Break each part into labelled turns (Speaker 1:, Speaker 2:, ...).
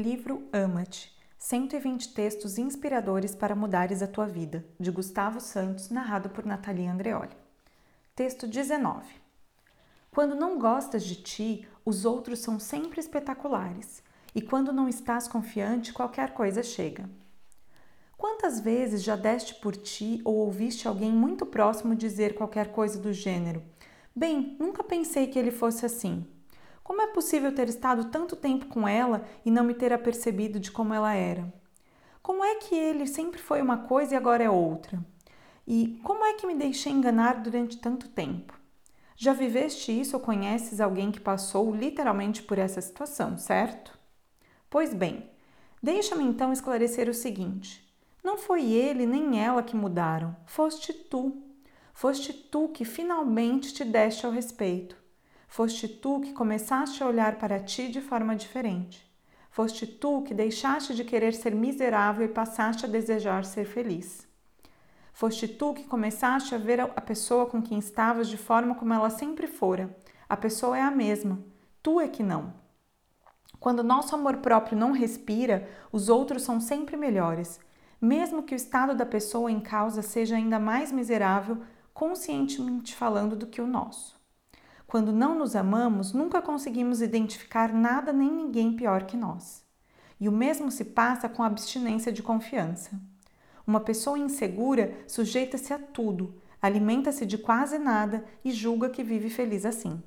Speaker 1: Livro Ama-te 120 textos inspiradores para mudares a tua vida, de Gustavo Santos, narrado por Natalia Andreoli. Texto 19. Quando não gostas de ti, os outros são sempre espetaculares, e quando não estás confiante, qualquer coisa chega. Quantas vezes já deste por ti ou ouviste alguém muito próximo dizer qualquer coisa do gênero? Bem, nunca pensei que ele fosse assim. Como é possível ter estado tanto tempo com ela e não me ter apercebido de como ela era? Como é que ele sempre foi uma coisa e agora é outra? E como é que me deixei enganar durante tanto tempo? Já viveste isso ou conheces alguém que passou literalmente por essa situação, certo? Pois bem, deixa-me então esclarecer o seguinte: não foi ele nem ela que mudaram, foste tu. Foste tu que finalmente te deste ao respeito. Foste tu que começaste a olhar para ti de forma diferente. Foste tu que deixaste de querer ser miserável e passaste a desejar ser feliz. Foste tu que começaste a ver a pessoa com quem estavas de forma como ela sempre fora. A pessoa é a mesma, tu é que não. Quando nosso amor próprio não respira, os outros são sempre melhores. Mesmo que o estado da pessoa em causa seja ainda mais miserável, conscientemente falando, do que o nosso. Quando não nos amamos, nunca conseguimos identificar nada nem ninguém pior que nós. E o mesmo se passa com a abstinência de confiança. Uma pessoa insegura sujeita-se a tudo, alimenta-se de quase nada e julga que vive feliz assim.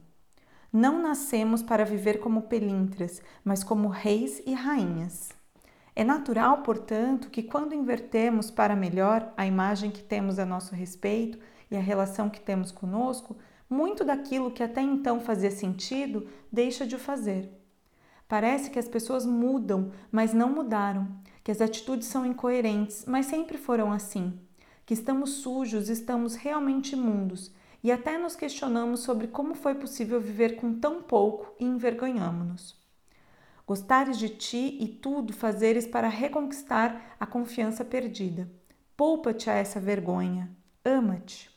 Speaker 1: Não nascemos para viver como pelintras, mas como reis e rainhas. É natural, portanto, que quando invertemos para melhor a imagem que temos a nosso respeito e a relação que temos conosco, muito daquilo que até então fazia sentido deixa de o fazer. Parece que as pessoas mudam, mas não mudaram, que as atitudes são incoerentes, mas sempre foram assim, que estamos sujos, estamos realmente imundos e até nos questionamos sobre como foi possível viver com tão pouco e envergonhamos-nos. Gostares de ti e tudo fazeres para reconquistar a confiança perdida. Poupa-te a essa vergonha. Ama-te.